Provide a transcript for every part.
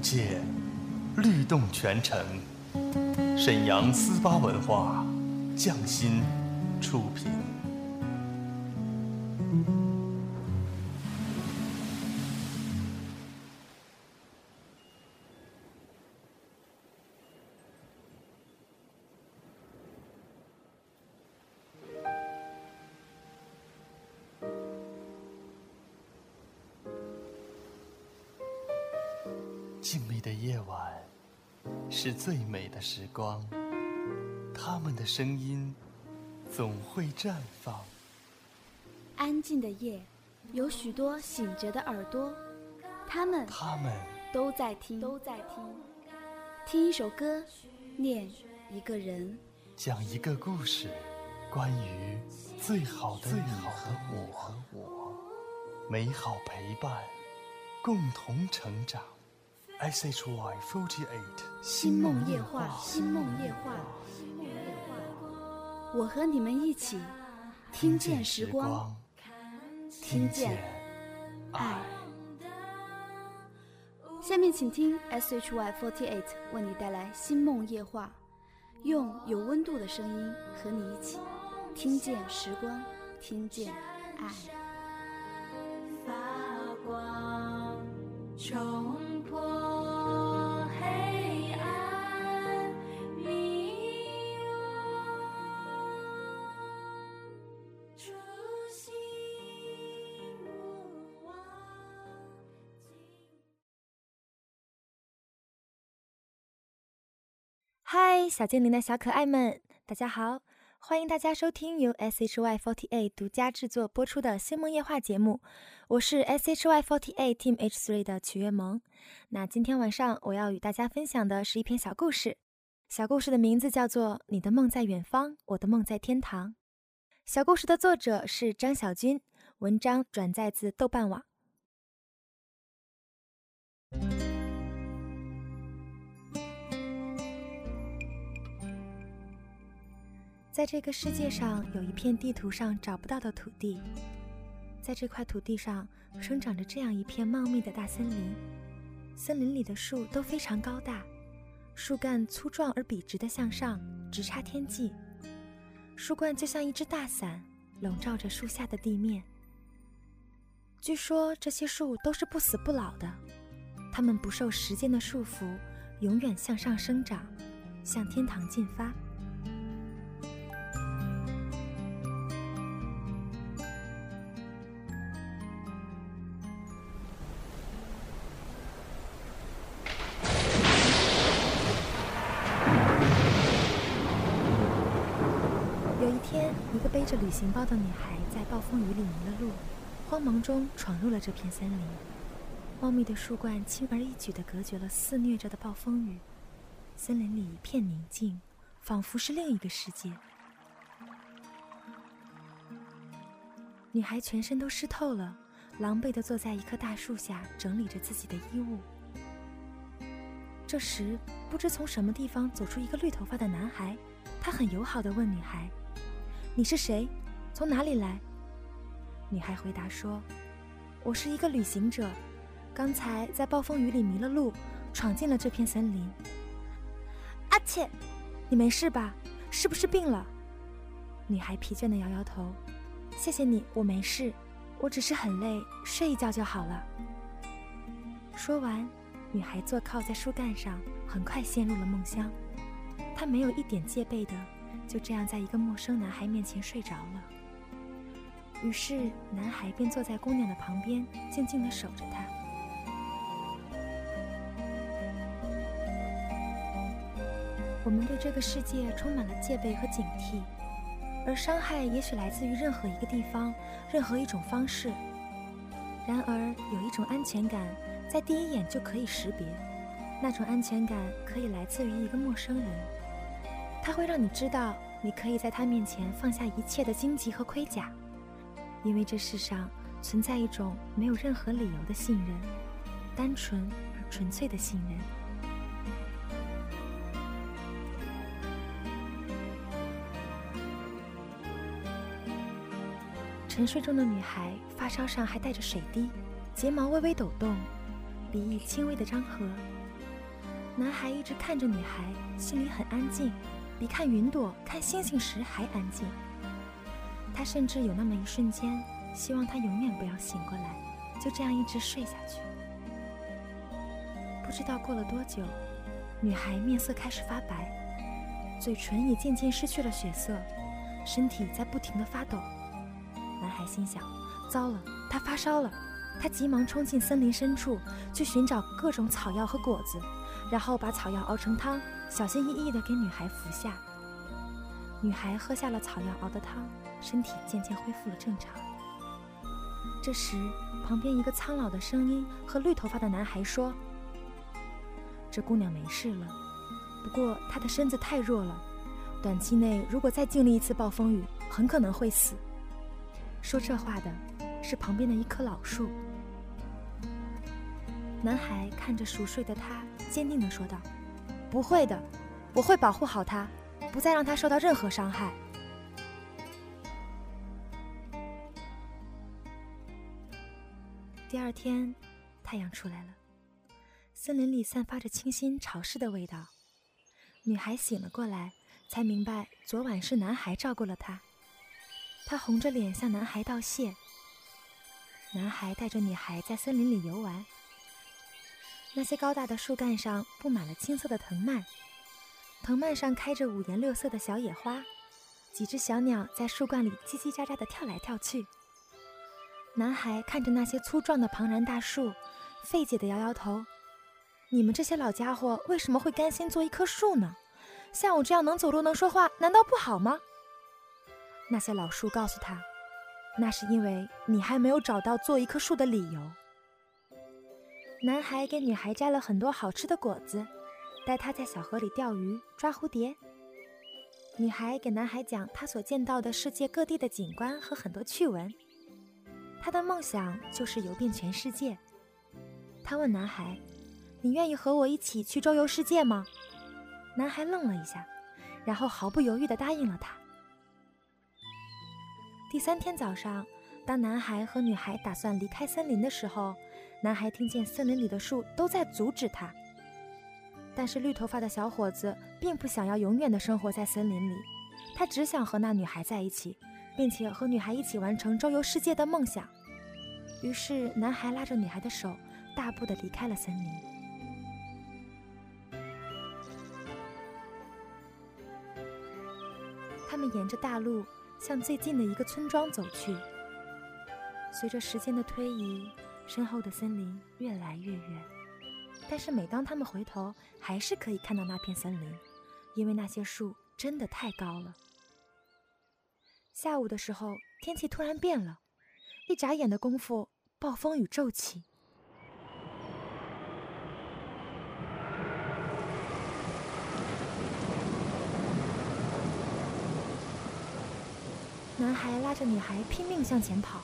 界，律动全城。沈阳思巴文化，匠心出品。静谧的夜晚，是最美的时光。他们的声音总会绽放。安静的夜，有许多醒着的耳朵，他们他们都在听，都在听。听一首歌，念一个人，讲一个故事，关于最好的最好的我和我，美好陪伴，共同成长。S H Y forty eight，星梦夜话，星梦夜话，我和你们一起听见时光，听见爱。下面请听 S H Y forty eight 为你带来星梦夜话，用有温度的声音和你一起听见时光，听见爱。发光，嗨，小精灵的小可爱们，大家好！欢迎大家收听由 SHY48 独家制作播出的《星梦夜话》节目，我是 SHY48 Team H3 的曲月萌。那今天晚上我要与大家分享的是一篇小故事，小故事的名字叫做《你的梦在远方，我的梦在天堂》。小故事的作者是张小军，文章转载自豆瓣网。在这个世界上，有一片地图上找不到的土地，在这块土地上生长着这样一片茂密的大森林，森林里的树都非常高大，树干粗壮而笔直地向上，直插天际，树冠就像一只大伞，笼罩着树下的地面。据说这些树都是不死不老的，它们不受时间的束缚，永远向上生长，向天堂进发。旅行包的女孩在暴风雨里迷了路，慌忙中闯入了这片森林。茂密的树冠轻而易举地隔绝了肆虐着的暴风雨，森林里一片宁静，仿佛是另一个世界。女孩全身都湿透了，狼狈地坐在一棵大树下，整理着自己的衣物。这时，不知从什么地方走出一个绿头发的男孩，他很友好地问女孩：“你是谁？从哪里来？”女孩回答说：“我是一个旅行者，刚才在暴风雨里迷了路，闯进了这片森林。”阿切，你没事吧？是不是病了？女孩疲倦地摇摇头：“谢谢你，我没事，我只是很累，睡一觉就好了。”说完，女孩坐靠在树干上，很快陷入了梦乡。她没有一点戒备的，就这样在一个陌生男孩面前睡着了。于是，男孩便坐在姑娘的旁边，静静地守着她。我们对这个世界充满了戒备和警惕，而伤害也许来自于任何一个地方，任何一种方式。然而，有一种安全感，在第一眼就可以识别，那种安全感可以来自于一个陌生人，它会让你知道，你可以在他面前放下一切的荆棘和盔甲，因为这世上存在一种没有任何理由的信任，单纯而纯粹的信任。沉睡中的女孩发梢上还带着水滴，睫毛微微抖动，鼻翼轻微的张合，男孩一直看着女孩，心里很安静，比看云朵、看星星时还安静。他甚至有那么一瞬间，希望她永远不要醒过来，就这样一直睡下去。不知道过了多久，女孩面色开始发白，嘴唇也渐渐失去了血色，身体在不停地发抖。男孩心想：糟了，她发烧了。他急忙冲进森林深处，去寻找各种草药和果子，然后把草药熬成汤，小心翼翼地给女孩服下。女孩喝下了草药熬的汤，身体渐渐恢复了正常。这时，旁边一个苍老的声音和绿头发的男孩说：“这姑娘没事了，不过她的身子太弱了，短期内如果再经历一次暴风雨，很可能会死。”说这话的是旁边的一棵老树。男孩看着熟睡的她，坚定地说道：“不会的，我会保护好她，不再让她受到任何伤害。”第二天，太阳出来了，森林里散发着清新潮湿的味道。女孩醒了过来，才明白昨晚是男孩照顾了她。她红着脸向男孩道谢。男孩带着女孩在森林里游玩。那些高大的树干上布满了青色的藤蔓，藤蔓上开着五颜六色的小野花，几只小鸟在树冠里叽叽喳喳地跳来跳去。男孩看着那些粗壮的庞然大树，费解地摇摇头：“你们这些老家伙为什么会甘心做一棵树呢？像我这样能走路能说话，难道不好吗？”那些老树告诉他：“那是因为你还没有找到做一棵树的理由。”男孩给女孩摘了很多好吃的果子，带她在小河里钓鱼、抓蝴蝶。女孩给男孩讲她所见到的世界各地的景观和很多趣闻。他的梦想就是游遍全世界。他问男孩：“你愿意和我一起去周游世界吗？”男孩愣了一下，然后毫不犹豫地答应了他。第三天早上，当男孩和女孩打算离开森林的时候，男孩听见森林里的树都在阻止他，但是绿头发的小伙子并不想要永远的生活在森林里，他只想和那女孩在一起，并且和女孩一起完成周游世界的梦想。于是，男孩拉着女孩的手，大步的离开了森林。他们沿着大路向最近的一个村庄走去。随着时间的推移，身后的森林越来越远，但是每当他们回头，还是可以看到那片森林，因为那些树真的太高了。下午的时候，天气突然变了，一眨眼的功夫，暴风雨骤起。男孩拉着女孩拼命向前跑。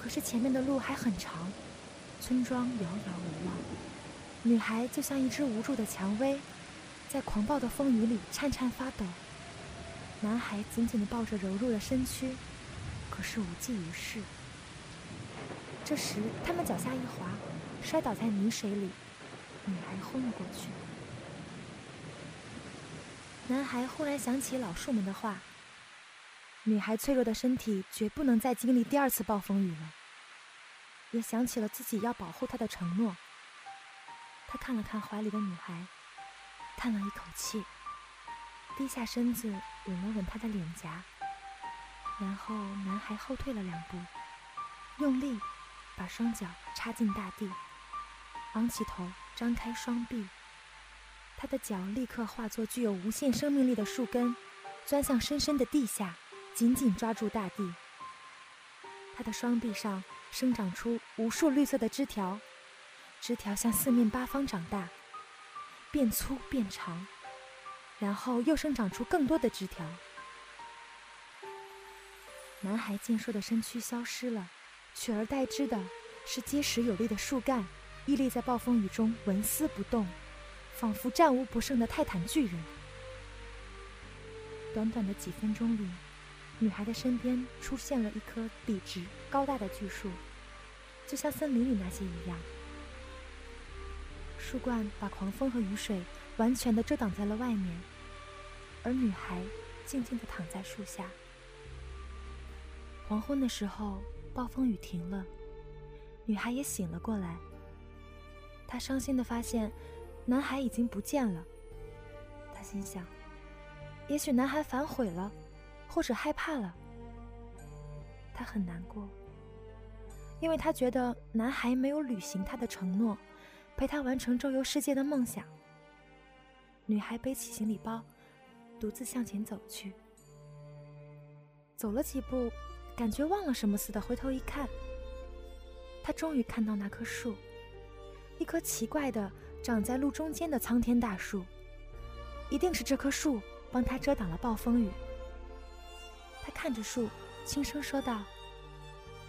可是前面的路还很长，村庄遥遥无望，女孩就像一只无助的蔷薇，在狂暴的风雨里颤颤发抖。男孩紧紧地抱着柔弱的身躯，可是无济于事。这时，他们脚下一滑，摔倒在泥水里，女孩昏了过去。男孩忽然想起老树们的话。女孩脆弱的身体绝不能再经历第二次暴风雨了。也想起了自己要保护她的承诺。他看了看怀里的女孩，叹了一口气，低下身子吻了吻她的脸颊。然后，男孩后退了两步，用力把双脚插进大地，昂起头，张开双臂。他的脚立刻化作具有无限生命力的树根，钻向深深的地下。紧紧抓住大地，他的双臂上生长出无数绿色的枝条，枝条向四面八方长大，变粗变长，然后又生长出更多的枝条。男孩健硕的身躯消失了，取而代之的是结实有力的树干，屹立在暴风雨中纹丝不动，仿佛战无不胜的泰坦巨人。短短的几分钟里。女孩的身边出现了一棵笔直高大的巨树，就像森林里那些一样。树冠把狂风和雨水完全的遮挡在了外面，而女孩静静的躺在树下。黄昏的时候，暴风雨停了，女孩也醒了过来。她伤心的发现，男孩已经不见了。她心想，也许男孩反悔了，或者害怕了。她很难过，因为她觉得男孩没有履行他的承诺，陪她完成周游世界的梦想。女孩背起行李包，独自向前走去。走了几步，感觉忘了什么似的，回头一看，他终于看到那棵树，一棵奇怪的长在路中间的苍天大树。一定是这棵树帮他遮挡了暴风雨。他看着树。轻声说道：“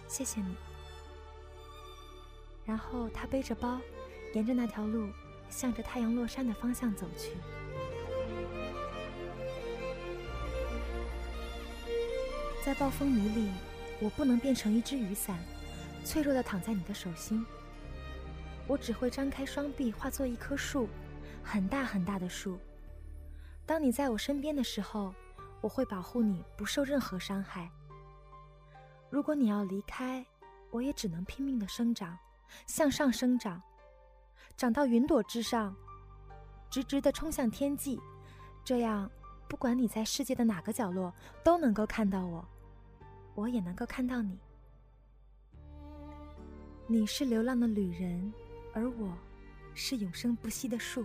谢谢你。”然后他背着包，沿着那条路，向着太阳落山的方向走去。在暴风雨里，我不能变成一只雨伞，脆弱的躺在你的手心。我只会张开双臂，化作一棵树，很大很大的树。当你在我身边的时候，我会保护你不受任何伤害。如果你要离开，我也只能拼命的生长，向上生长，长到云朵之上，直直的冲向天际。这样，不管你在世界的哪个角落，都能够看到我，我也能够看到你。你是流浪的旅人，而我，是永生不息的树。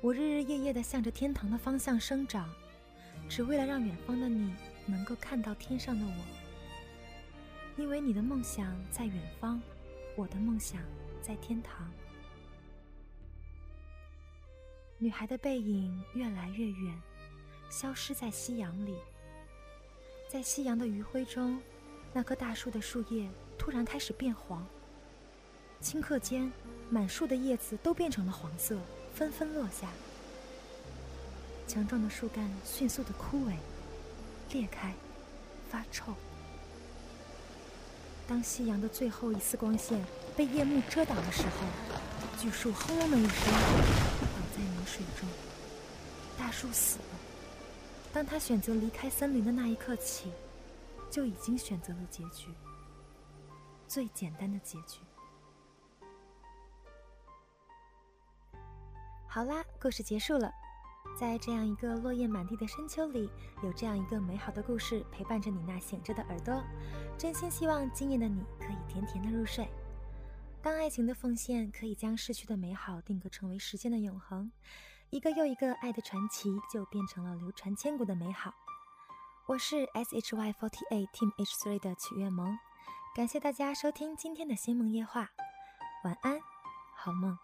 我日日夜夜的向着天堂的方向生长，只为了让远方的你能够看到天上的我。因为你的梦想在远方，我的梦想在天堂。女孩的背影越来越远，消失在夕阳里。在夕阳的余晖中，那棵大树的树叶突然开始变黄。顷刻间，满树的叶子都变成了黄色，纷纷落下。强壮的树干迅速的枯萎、裂开、发臭。当夕阳的最后一丝光线被夜幕遮挡的时候，巨树轰隆的一声倒在泥水中。大树死了。当他选择离开森林的那一刻起，就已经选择了结局，最简单的结局。好啦，故事结束了。在这样一个落叶满地的深秋里，有这样一个美好的故事陪伴着你那醒着的耳朵。真心希望今夜的你可以甜甜的入睡。当爱情的奉献可以将逝去的美好定格成为时间的永恒，一个又一个爱的传奇就变成了流传千古的美好。我是 S H Y forty eight Team H three 的曲月萌，感谢大家收听今天的星梦夜话，晚安，好梦。